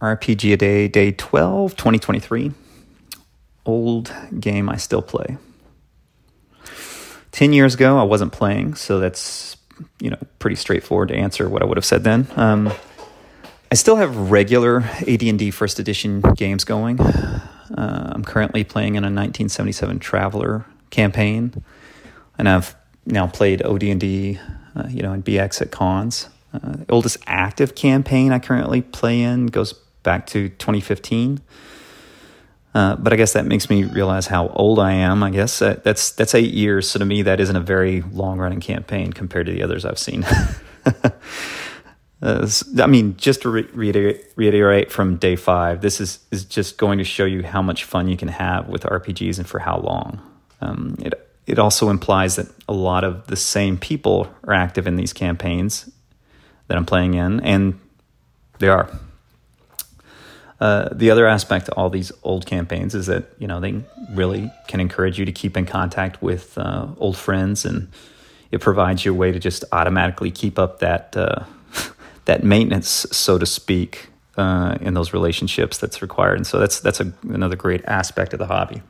RPG a day, day 12, 2023. Old game I still play. 10 years ago, I wasn't playing, so that's, you know, pretty straightforward to answer what I would have said then. Um, I still have regular AD&D first edition games going. Uh, I'm currently playing in a 1977 Traveller campaign, and I've now played OD&D, uh, you know, and BX at cons. Uh, the oldest active campaign I currently play in goes back to 2015. Uh, but I guess that makes me realize how old I am. I guess uh, that's that's eight years. So to me, that isn't a very long running campaign compared to the others I've seen. uh, I mean, just to re- reiterate, from day five, this is is just going to show you how much fun you can have with RPGs and for how long. Um, it it also implies that a lot of the same people are active in these campaigns that I'm playing in, and they are. Uh, the other aspect to all these old campaigns is that you know they really can encourage you to keep in contact with uh, old friends, and it provides you a way to just automatically keep up that uh, that maintenance, so to speak, uh, in those relationships that's required. And so that's that's a, another great aspect of the hobby.